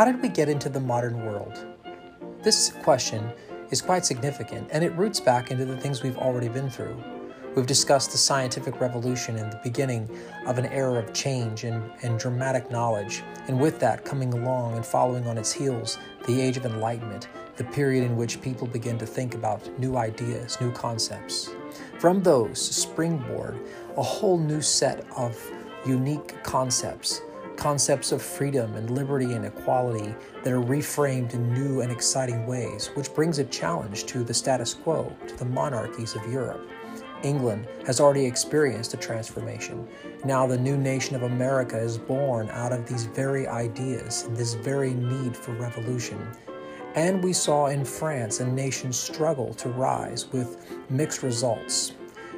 how did we get into the modern world? This question is quite significant and it roots back into the things we've already been through. We've discussed the scientific revolution and the beginning of an era of change and, and dramatic knowledge, and with that, coming along and following on its heels, the Age of Enlightenment, the period in which people begin to think about new ideas, new concepts. From those, springboard a whole new set of unique concepts concepts of freedom and liberty and equality that are reframed in new and exciting ways, which brings a challenge to the status quo, to the monarchies of Europe. England has already experienced a transformation. Now, the new nation of America is born out of these very ideas and this very need for revolution. And we saw in France a nation struggle to rise with mixed results.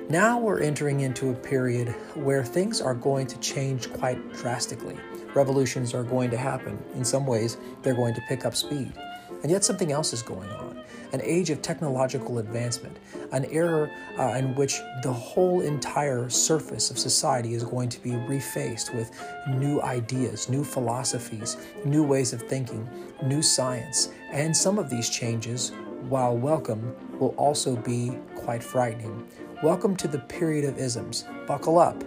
Now we're entering into a period where things are going to change quite drastically. Revolutions are going to happen. In some ways, they're going to pick up speed. And yet, something else is going on an age of technological advancement, an era uh, in which the whole entire surface of society is going to be refaced with new ideas, new philosophies, new ways of thinking, new science. And some of these changes, while welcome, will also be quite frightening. Welcome to the period of isms. Buckle up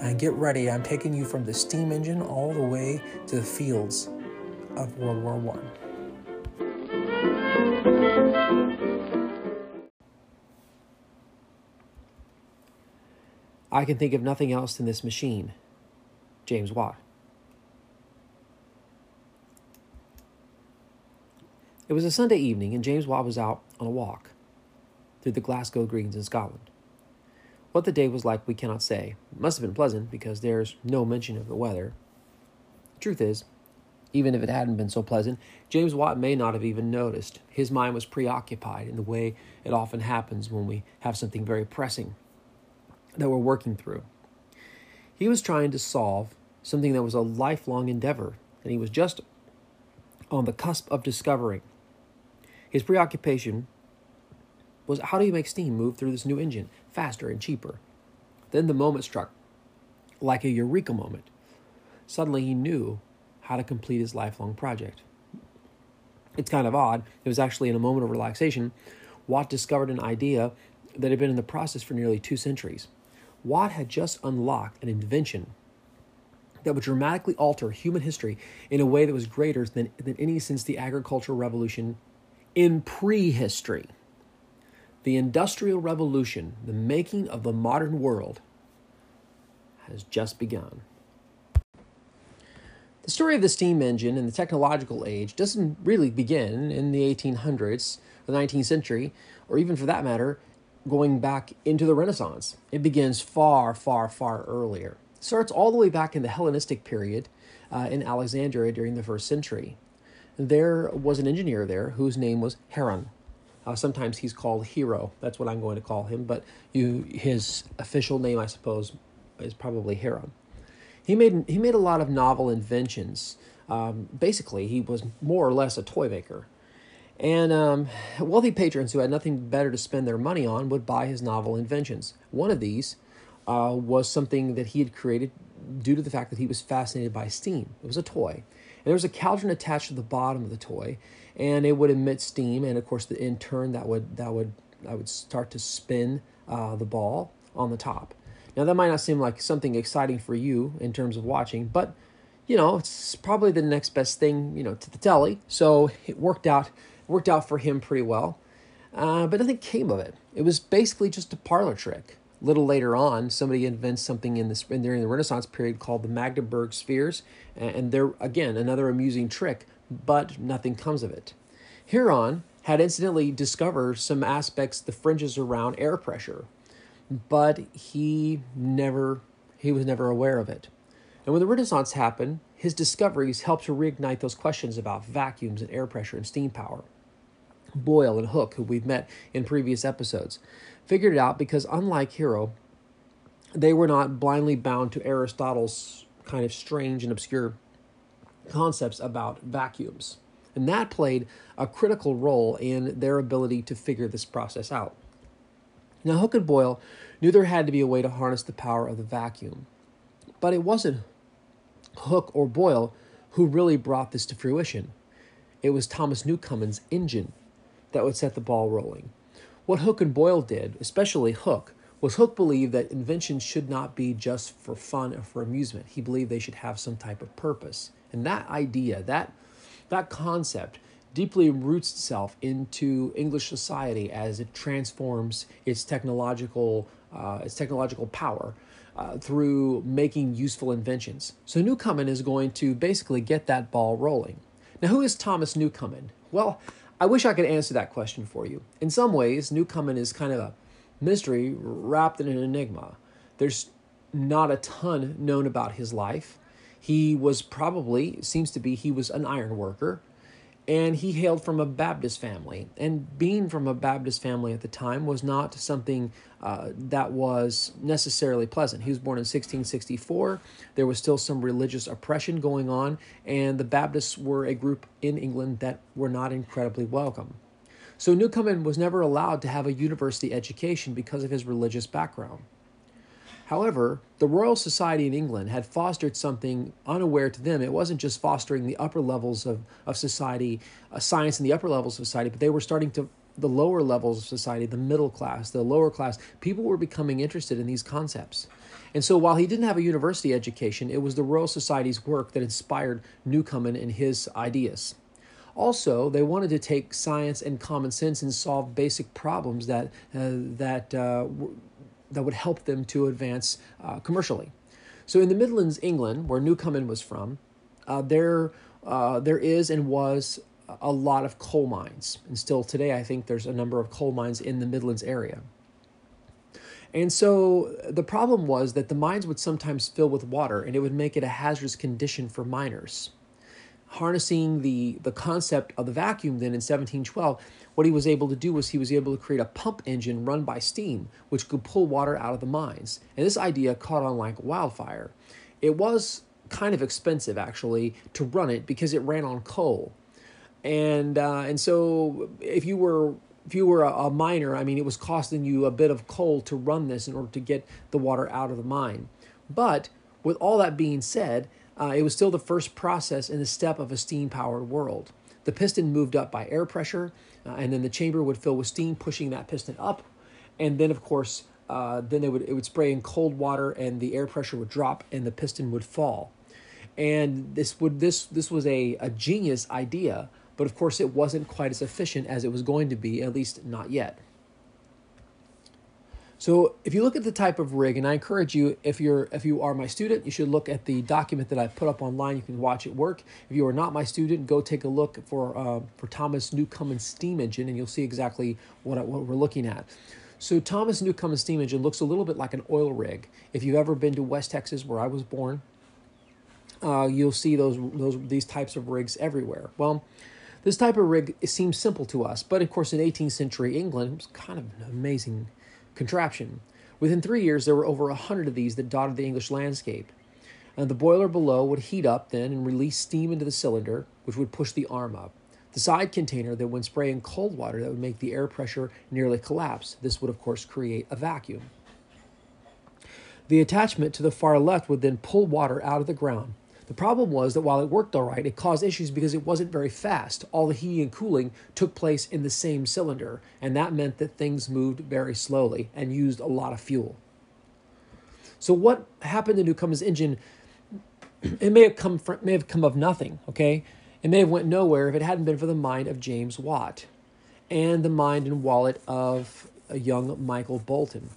and get ready. I'm taking you from the steam engine all the way to the fields of World War One. I can think of nothing else than this machine. James Watt. It was a Sunday evening, and James Watt was out on a walk through the Glasgow Greens in Scotland. What the day was like, we cannot say. It must have been pleasant because there's no mention of the weather. The truth is, even if it hadn't been so pleasant, James Watt may not have even noticed. His mind was preoccupied in the way it often happens when we have something very pressing that we're working through. He was trying to solve something that was a lifelong endeavor, and he was just on the cusp of discovering. His preoccupation was how do you make steam move through this new engine faster and cheaper? Then the moment struck, like a eureka moment. Suddenly he knew how to complete his lifelong project. It's kind of odd. It was actually in a moment of relaxation. Watt discovered an idea that had been in the process for nearly two centuries. Watt had just unlocked an invention that would dramatically alter human history in a way that was greater than, than any since the agricultural revolution in prehistory. The Industrial Revolution, the making of the modern world, has just begun. The story of the steam engine in the technological age doesn't really begin in the 1800s, the 19th century, or even for that matter, going back into the Renaissance. It begins far, far, far earlier. It starts all the way back in the Hellenistic period uh, in Alexandria during the first century. There was an engineer there whose name was Heron. Uh, sometimes he's called Hero. That's what I'm going to call him. But you, his official name, I suppose, is probably Hero. He made he made a lot of novel inventions. Um, basically, he was more or less a toy maker. And um, wealthy patrons who had nothing better to spend their money on would buy his novel inventions. One of these uh, was something that he had created due to the fact that he was fascinated by steam. It was a toy. There was a cauldron attached to the bottom of the toy, and it would emit steam. And of course, the, in turn, that would that would I would start to spin uh, the ball on the top. Now that might not seem like something exciting for you in terms of watching, but you know it's probably the next best thing you know to the telly. So it worked out worked out for him pretty well. Uh, but nothing came of it. It was basically just a parlor trick. Little later on, somebody invents something in this during the Renaissance period called the Magdeburg spheres, and they're again another amusing trick, but nothing comes of it. Heron had incidentally discovered some aspects, the fringes around air pressure, but he never he was never aware of it. And when the Renaissance happened, his discoveries helped to reignite those questions about vacuums and air pressure and steam power. Boyle and Hooke, who we've met in previous episodes, figured it out because, unlike Hero, they were not blindly bound to Aristotle's kind of strange and obscure concepts about vacuums. And that played a critical role in their ability to figure this process out. Now, Hooke and Boyle knew there had to be a way to harness the power of the vacuum, but it wasn't Hooke or Boyle who really brought this to fruition. It was Thomas Newcomen's engine that would set the ball rolling. What Hooke and Boyle did, especially Hooke, was Hooke believed that inventions should not be just for fun or for amusement. He believed they should have some type of purpose. And that idea, that that concept deeply roots itself into English society as it transforms its technological uh, its technological power uh, through making useful inventions. So Newcomen is going to basically get that ball rolling. Now, who is Thomas Newcomen? Well, I wish I could answer that question for you. In some ways, Newcomen is kind of a mystery wrapped in an enigma. There's not a ton known about his life. He was probably, seems to be, he was an iron worker and he hailed from a Baptist family. And being from a Baptist family at the time was not something uh, that was necessarily pleasant. He was born in 1664. There was still some religious oppression going on, and the Baptists were a group in England that were not incredibly welcome. So Newcomen was never allowed to have a university education because of his religious background. However, the Royal Society in England had fostered something unaware to them. It wasn't just fostering the upper levels of, of society, uh, science in the upper levels of society, but they were starting to the lower levels of society, the middle class, the lower class, people were becoming interested in these concepts. And so while he didn't have a university education, it was the Royal Society's work that inspired Newcomen and his ideas. Also, they wanted to take science and common sense and solve basic problems that uh, that uh, that would help them to advance uh, commercially. So in the Midlands, England, where Newcomen was from, uh, there uh, there is and was a lot of coal mines, and still today I think there's a number of coal mines in the Midlands area. And so the problem was that the mines would sometimes fill with water, and it would make it a hazardous condition for miners harnessing the, the concept of the vacuum then in 1712, what he was able to do was he was able to create a pump engine run by steam, which could pull water out of the mines. And this idea caught on like wildfire. It was kind of expensive actually to run it because it ran on coal. And uh, and so if you were if you were a, a miner, I mean, it was costing you a bit of coal to run this in order to get the water out of the mine. But with all that being said, uh, it was still the first process in the step of a steam powered world. The piston moved up by air pressure, uh, and then the chamber would fill with steam, pushing that piston up. And then, of course, uh, then it would it would spray in cold water, and the air pressure would drop, and the piston would fall. And this would this this was a, a genius idea, but of course, it wasn't quite as efficient as it was going to be, at least not yet. So if you look at the type of rig, and I encourage you, if you're if you are my student, you should look at the document that I put up online. You can watch it work. If you are not my student, go take a look for uh, for Thomas Newcomen steam engine, and you'll see exactly what what we're looking at. So Thomas Newcomen steam engine looks a little bit like an oil rig. If you've ever been to West Texas, where I was born, uh, you'll see those those these types of rigs everywhere. Well. This type of rig seems simple to us, but of course, in 18th century England, it was kind of an amazing contraption. Within three years, there were over a hundred of these that dotted the English landscape. And the boiler below would heat up then and release steam into the cylinder, which would push the arm up. The side container that when spraying cold water that would make the air pressure nearly collapse. This would of course create a vacuum. The attachment to the far left would then pull water out of the ground the problem was that while it worked all right, it caused issues because it wasn't very fast. All the heating and cooling took place in the same cylinder, and that meant that things moved very slowly and used a lot of fuel. So what happened to Newcomen's engine? It may have come from, may have come of nothing. Okay, it may have went nowhere if it hadn't been for the mind of James Watt, and the mind and wallet of a young Michael Boulton.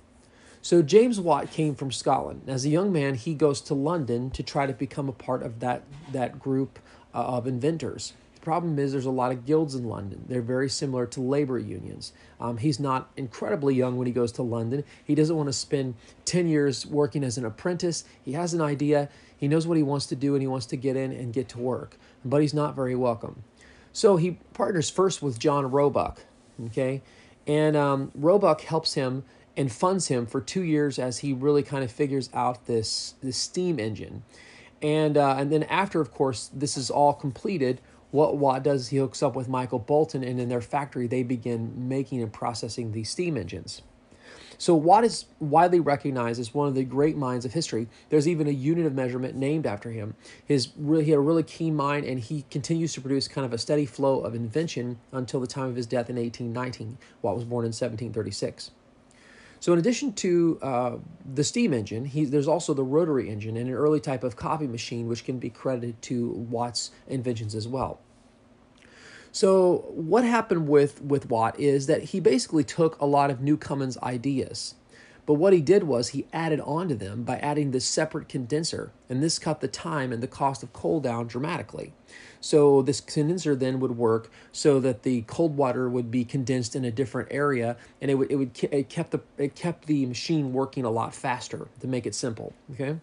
So James Watt came from Scotland. As a young man, he goes to London to try to become a part of that that group uh, of inventors. The problem is there's a lot of guilds in London. They're very similar to labor unions. Um, he's not incredibly young when he goes to London. He doesn't want to spend 10 years working as an apprentice. He has an idea. He knows what he wants to do and he wants to get in and get to work. But he's not very welcome. So he partners first with John Roebuck. Okay. And um, Roebuck helps him and funds him for two years as he really kind of figures out this this steam engine. And uh, and then after, of course, this is all completed. What Watt does he hooks up with Michael Boulton, and in their factory they begin making and processing these steam engines. So Watt is widely recognized as one of the great minds of history. There's even a unit of measurement named after him. His really, he had a really keen mind, and he continues to produce kind of a steady flow of invention until the time of his death in 1819. Watt was born in 1736. So, in addition to uh, the steam engine, he, there's also the rotary engine and an early type of copy machine, which can be credited to Watt's inventions as well. So, what happened with, with Watt is that he basically took a lot of Newcomen's ideas but what he did was he added on to them by adding this separate condenser, and this cut the time and the cost of coal down dramatically. So this condenser then would work so that the cold water would be condensed in a different area, and it would it would it kept the it kept the machine working a lot faster to make it simple. Okay.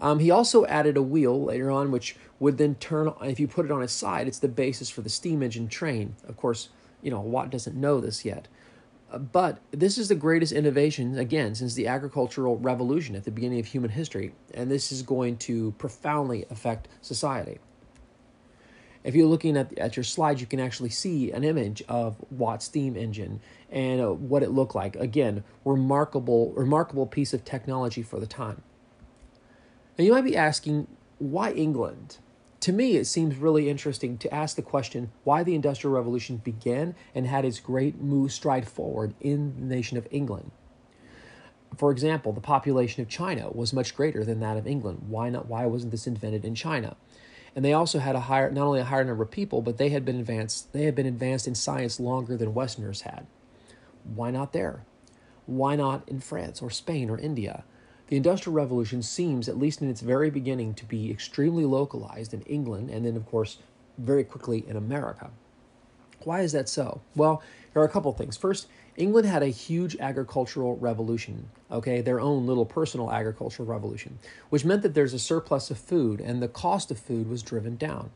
Um, he also added a wheel later on, which would then turn. If you put it on its side, it's the basis for the steam engine train. Of course, you know Watt doesn't know this yet, but this is the greatest innovation, again, since the agricultural revolution at the beginning of human history, and this is going to profoundly affect society. If you're looking at, at your slides, you can actually see an image of Watt's steam engine and uh, what it looked like. Again, remarkable, remarkable piece of technology for the time. And you might be asking, why England? To me, it seems really interesting to ask the question why the Industrial Revolution began and had its great move stride forward in the nation of England. For example, the population of China was much greater than that of England. Why not? Why wasn't this invented in China? And they also had a higher, not only a higher number of people, but they had been advanced. They had been advanced in science longer than Westerners had. Why not there? Why not in France or Spain or India? The Industrial Revolution seems, at least in its very beginning, to be extremely localized in England and then, of course, very quickly in America. Why is that so? Well, there are a couple things. First, England had a huge agricultural revolution, okay, their own little personal agricultural revolution, which meant that there's a surplus of food and the cost of food was driven down.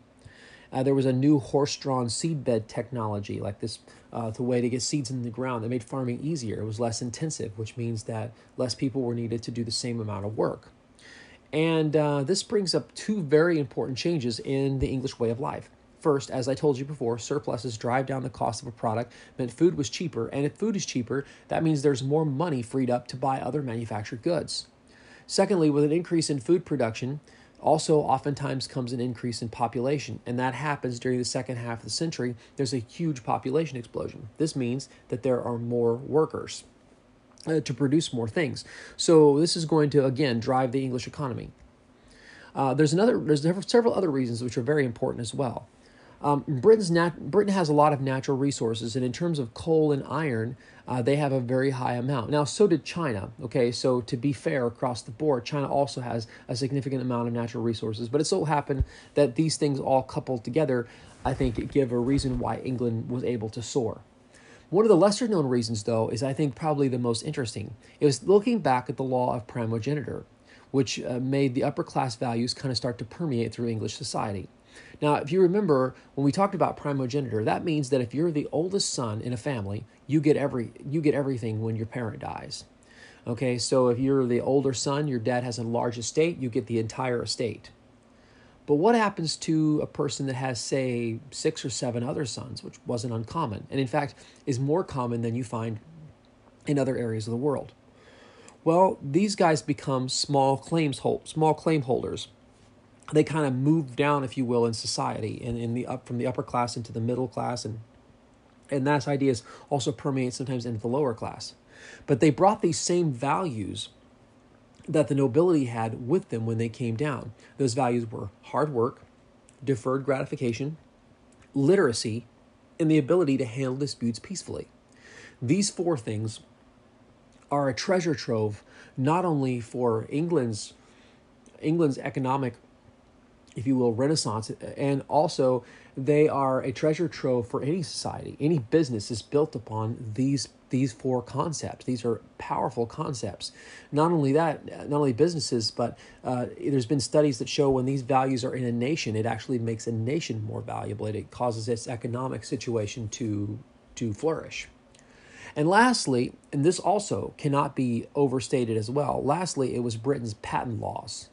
Uh, there was a new horse-drawn seedbed technology, like this, uh, the way to get seeds in the ground that made farming easier. It was less intensive, which means that less people were needed to do the same amount of work. And uh, this brings up two very important changes in the English way of life. First, as I told you before, surpluses drive down the cost of a product, meant food was cheaper, and if food is cheaper, that means there's more money freed up to buy other manufactured goods. Secondly, with an increase in food production, also, oftentimes comes an increase in population, and that happens during the second half of the century. There's a huge population explosion. This means that there are more workers uh, to produce more things. So, this is going to again drive the English economy. Uh, there's another. There's several other reasons which are very important as well. Um, Britain's nat- Britain has a lot of natural resources, and in terms of coal and iron, uh, they have a very high amount. Now, so did China. Okay, so to be fair across the board, China also has a significant amount of natural resources. But it so happened that these things all coupled together, I think, give a reason why England was able to soar. One of the lesser known reasons, though, is I think probably the most interesting. It was looking back at the law of primogeniture, which uh, made the upper class values kind of start to permeate through English society. Now, if you remember when we talked about primogeniture, that means that if you're the oldest son in a family, you get every you get everything when your parent dies. Okay, so if you're the older son, your dad has a large estate, you get the entire estate. But what happens to a person that has, say, six or seven other sons, which wasn't uncommon, and in fact is more common than you find in other areas of the world? Well, these guys become small claims hold, small claim holders they kind of moved down, if you will, in society and in the up from the upper class into the middle class and and that ideas also permeate sometimes into the lower class. But they brought these same values that the nobility had with them when they came down. Those values were hard work, deferred gratification, literacy, and the ability to handle disputes peacefully. These four things are a treasure trove not only for England's England's economic if you will, renaissance. And also, they are a treasure trove for any society. Any business is built upon these these four concepts. These are powerful concepts. Not only that, not only businesses, but uh, there's been studies that show when these values are in a nation, it actually makes a nation more valuable. It causes its economic situation to to flourish. And lastly, and this also cannot be overstated as well. Lastly, it was Britain's patent laws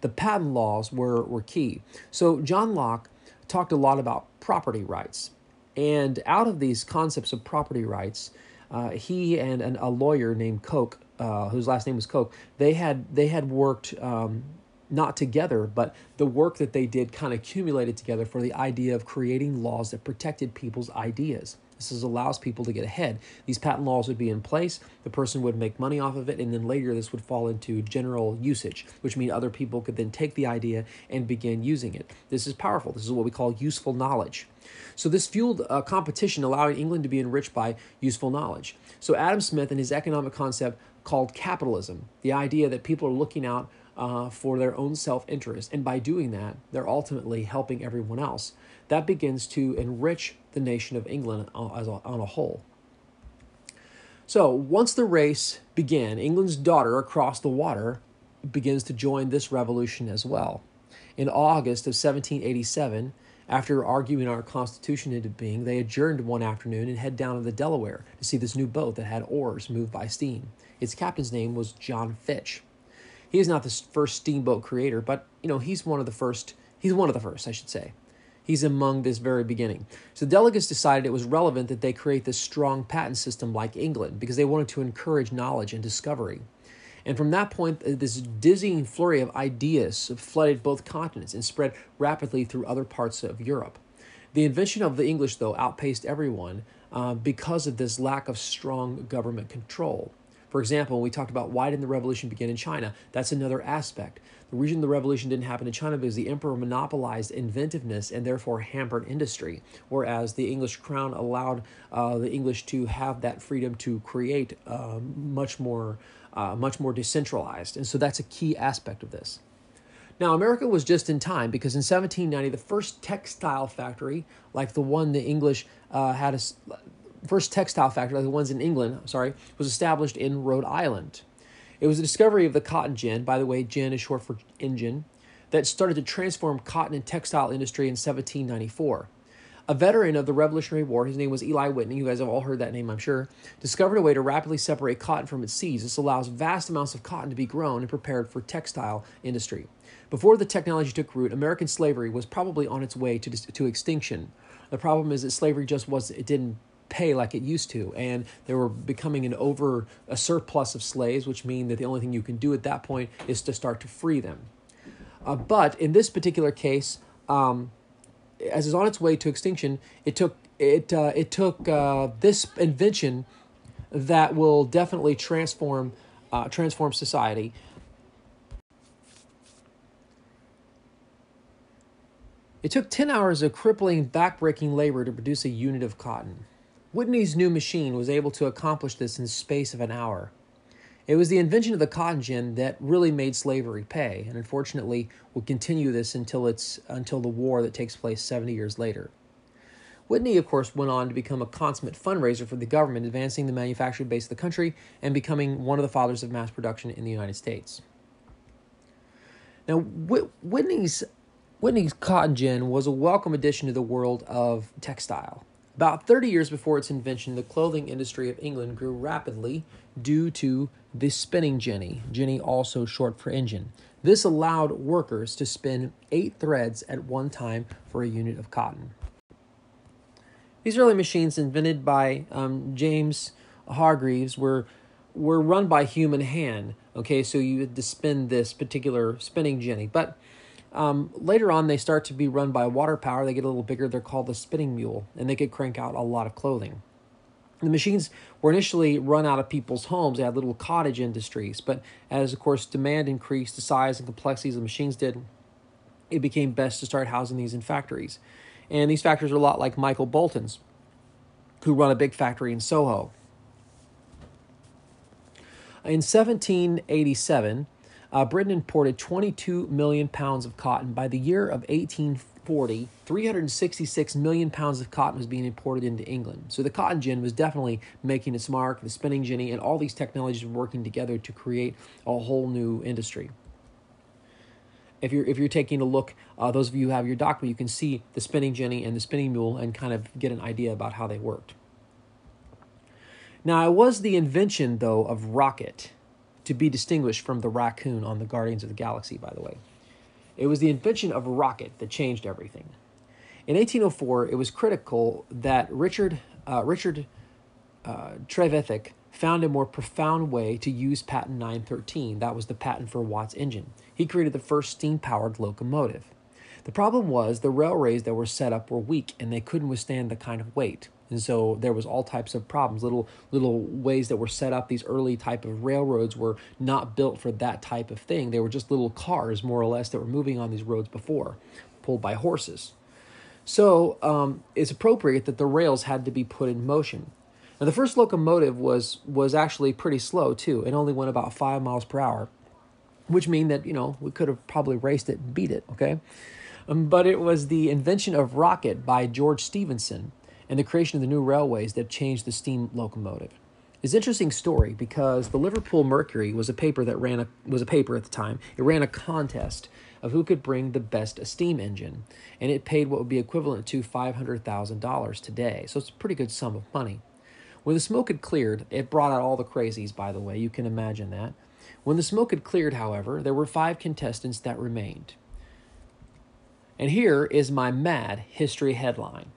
the patent laws were, were key. So John Locke talked a lot about property rights. And out of these concepts of property rights, Uh, he and an, a lawyer named Coke, uh, whose last name was Coke, they had they had worked um, not together, but the work that they did kind of accumulated together for the idea of creating laws that protected people's ideas. This is, allows people to get ahead. These patent laws would be in place, the person would make money off of it, and then later this would fall into general usage, which means other people could then take the idea and begin using it. This is powerful. This is what we call useful knowledge. So this fueled a competition, allowing England to be enriched by useful knowledge. So Adam Smith and his economic concept called capitalism, the idea that people are looking out uh, for their own self interest. And by doing that, they're ultimately helping everyone else. That begins to enrich the nation of England as on a whole. So once the race began, England's daughter across the water begins to join this revolution as well. In August of 1787, after arguing our Constitution into being, they adjourned one afternoon and head down to the Delaware to see this new boat that had oars moved by steam. Its captain's name was John Fitch. He is not the first steamboat creator, but you know he's one of the first. He's one of the first, I should say. He's among this very beginning. So the delegates decided it was relevant that they create this strong patent system like England because they wanted to encourage knowledge and discovery. And from that point, uh, this dizzying flurry of ideas flooded both continents and spread rapidly through other parts of Europe. The invention of the English, though, outpaced everyone uh, because of this lack of strong government control. For example, we talked about why didn't the revolution begin in China, that's another aspect. The reason the revolution didn't happen in China because the emperor monopolized inventiveness and therefore hampered industry, whereas the English crown allowed uh, the English to have that freedom to create uh, much more, uh, much more decentralized. And so that's a key aspect of this. Now, America was just in time because in 1790, the first textile factory, like the one the English uh, had, first textile factory, like the ones in England, sorry, was established in Rhode Island. It was the discovery of the cotton gin, by the way, gin is short for engine, that started to transform cotton and textile industry in 1794. A veteran of the Revolutionary War, his name was Eli Whitney, you guys have all heard that name, I'm sure, discovered a way to rapidly separate cotton from its seeds. This allows vast amounts of cotton to be grown and prepared for textile industry. Before the technology took root, American slavery was probably on its way to, to extinction. The problem is that slavery just was it didn't pay like it used to. And they were becoming an over a surplus of slaves which mean that the only thing you can do at that point is to start to free them. Uh, but in this particular case um, as is on its way to extinction it took it uh, it took uh, this invention that will definitely transform uh, transform society. It took 10 hours of crippling, backbreaking labor to produce a unit of cotton. Whitney's new machine was able to accomplish this in the space of an hour. It was the invention of the cotton gin that really made slavery pay, and unfortunately will continue this until it's until the war that takes place 70 years later. Whitney, of course, went on to become a consummate fundraiser for the government, advancing the manufacturing base of the country and becoming one of the fathers of mass production in the United States. Now, Whitney's Whitney's cotton gin was a welcome addition to the world of textile. About 30 years before its invention, the clothing industry of England grew rapidly due to the spinning jenny, jenny also short for engine. This allowed workers to spin eight threads at one time for a unit of cotton. These early machines, invented by um, James Hargreaves, were were run by human hand. Okay, so you had to spin this particular spinning jenny, but um, later on, they start to be run by water power. They get a little bigger. They're called the spinning mule, and they could crank out a lot of clothing. The machines were initially run out of people's homes. They had little cottage industries, but as, of course, demand increased, the size and complexities of the machines did, it became best to start housing these in factories. And these factories are a lot like Michael Boulton's, who run a big factory in Soho. In 1787, uh, Britain imported 22 million pounds of cotton. By the year of 1840, 366 million pounds of cotton was being imported into England. So the cotton gin was definitely making its mark, the spinning jenny, and all these technologies were working together to create a whole new industry. If you're if you're taking a look, uh, those of you who have your document, you can see the spinning jenny and the spinning mule and kind of get an idea about how they worked. Now, it was the invention, though, of rocket to be distinguished from the raccoon on the Guardians of the Galaxy, by the way. It was the invention of a rocket that changed everything. In 1804, it was critical that Richard, uh, Richard uh, Trevithick found a more profound way to use patent 913. That was the patent for Watt's engine. He created the first steam powered locomotive. The problem was the railways that were set up were weak and they couldn't withstand the kind of weight. And so there was all types of problems. Little little ways that were set up. These early type of railroads were not built for that type of thing. They were just little cars, more or less, that were moving on these roads before, pulled by horses. So um, it's appropriate that the rails had to be put in motion. Now the first locomotive was was actually pretty slow too. It only went about five miles per hour, which mean that you know we could have probably raced it and beat it. Okay, um, but it was the invention of rocket by George Stephenson and the creation of the new railways that changed the steam locomotive. It's an interesting story because the Liverpool Mercury was a paper that ran a was a paper at the time. It ran a contest of who could bring the best steam engine, and it paid what would be equivalent to five hundred thousand dollars today. So it's a pretty good sum of money. When the smoke had cleared, it brought out all the crazies, by the way, you can imagine that. When the smoke had cleared, however, there were five contestants that remained. And here is my mad history headline.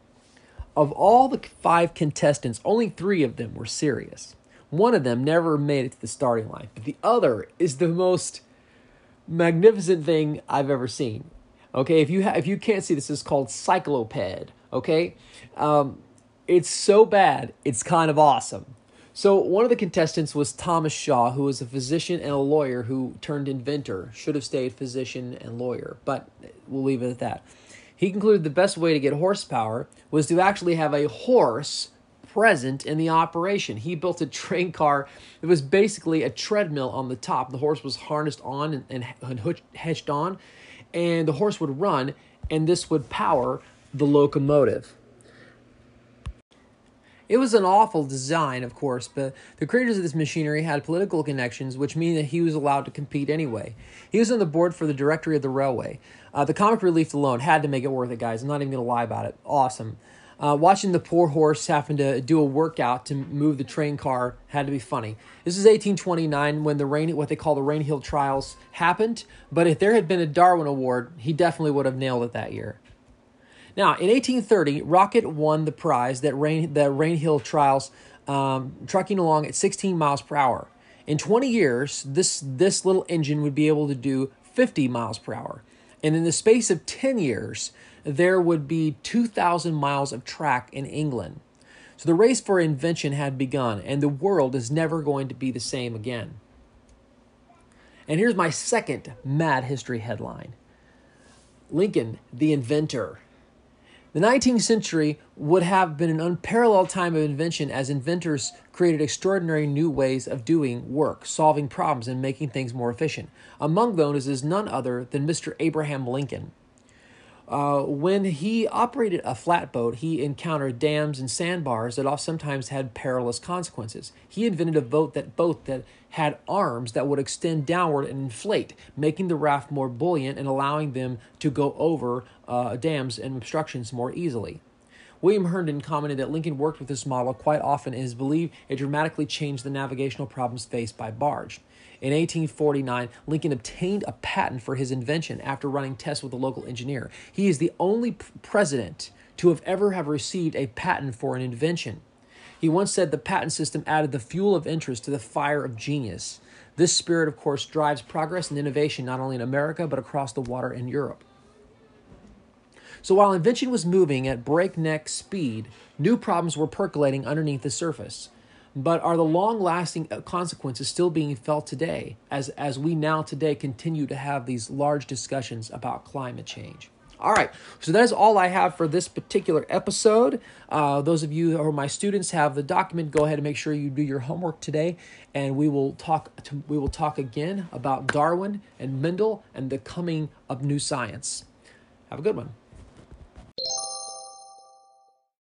Of all the five contestants, only three of them were serious. One of them never made it to the starting line, but the other is the most magnificent thing I've ever seen. Okay, if you ha- if you can't see this, is called Cycloped. Okay, um, it's so bad, it's kind of awesome. So, one of the contestants was Thomas Shaw, who was a physician and a lawyer who turned inventor. Should have stayed physician and lawyer, but we'll leave it at that. He concluded the best way to get horsepower was to actually have a horse present in the operation. He built a train car. It was basically a treadmill on the top. The horse was harnessed on and, and, and hitched on, and the horse would run, and this would power the locomotive. It was an awful design, of course, but the creators of this machinery had political connections, which mean that he was allowed to compete anyway. He was on the board for the directory of the railway. Uh, the comic relief alone had to make it worth it, guys. I'm not even going to lie about it. Awesome. Uh, watching the poor horse having to do a workout to move the train car had to be funny. This is 1829 when the rain, what they call the Rainhill trials happened. But if there had been a Darwin Award, he definitely would have nailed it that year. Now, in 1830, Rocket won the prize that Rain, the Rainhill trials, um, trucking along at 16 miles per hour. In 20 years, this, this little engine would be able to do 50 miles per hour. And in the space of 10 years, there would be 2,000 miles of track in England. So the race for invention had begun, and the world is never going to be the same again. And here's my second mad history headline Lincoln, the inventor. The 19th century would have been an unparalleled time of invention as inventors created extraordinary new ways of doing work, solving problems, and making things more efficient. Among those is none other than Mr. Abraham Lincoln. Uh, when he operated a flatboat, he encountered dams and sandbars that sometimes had perilous consequences. He invented a boat that boat that had arms that would extend downward and inflate, making the raft more buoyant and allowing them to go over uh, dams and obstructions more easily. William Herndon commented that Lincoln worked with this model quite often and is believed it dramatically changed the navigational problems faced by barge. In 1849, Lincoln obtained a patent for his invention after running tests with a local engineer. He is the only president to have ever have received a patent for an invention. He once said the patent system added the fuel of interest to the fire of genius. This spirit, of course, drives progress and innovation not only in America but across the water in Europe. So while invention was moving at breakneck speed, new problems were percolating underneath the surface. But are the long lasting uh, consequences still being felt today as, as we now today continue to have these large discussions about climate change? All right, so that is all I have for this particular episode. Uh, those of you who are my students have the document. Go ahead and make sure you do your homework today, and we will talk. To, we will talk again about Darwin and Mendel and the coming of new science. Have a good one.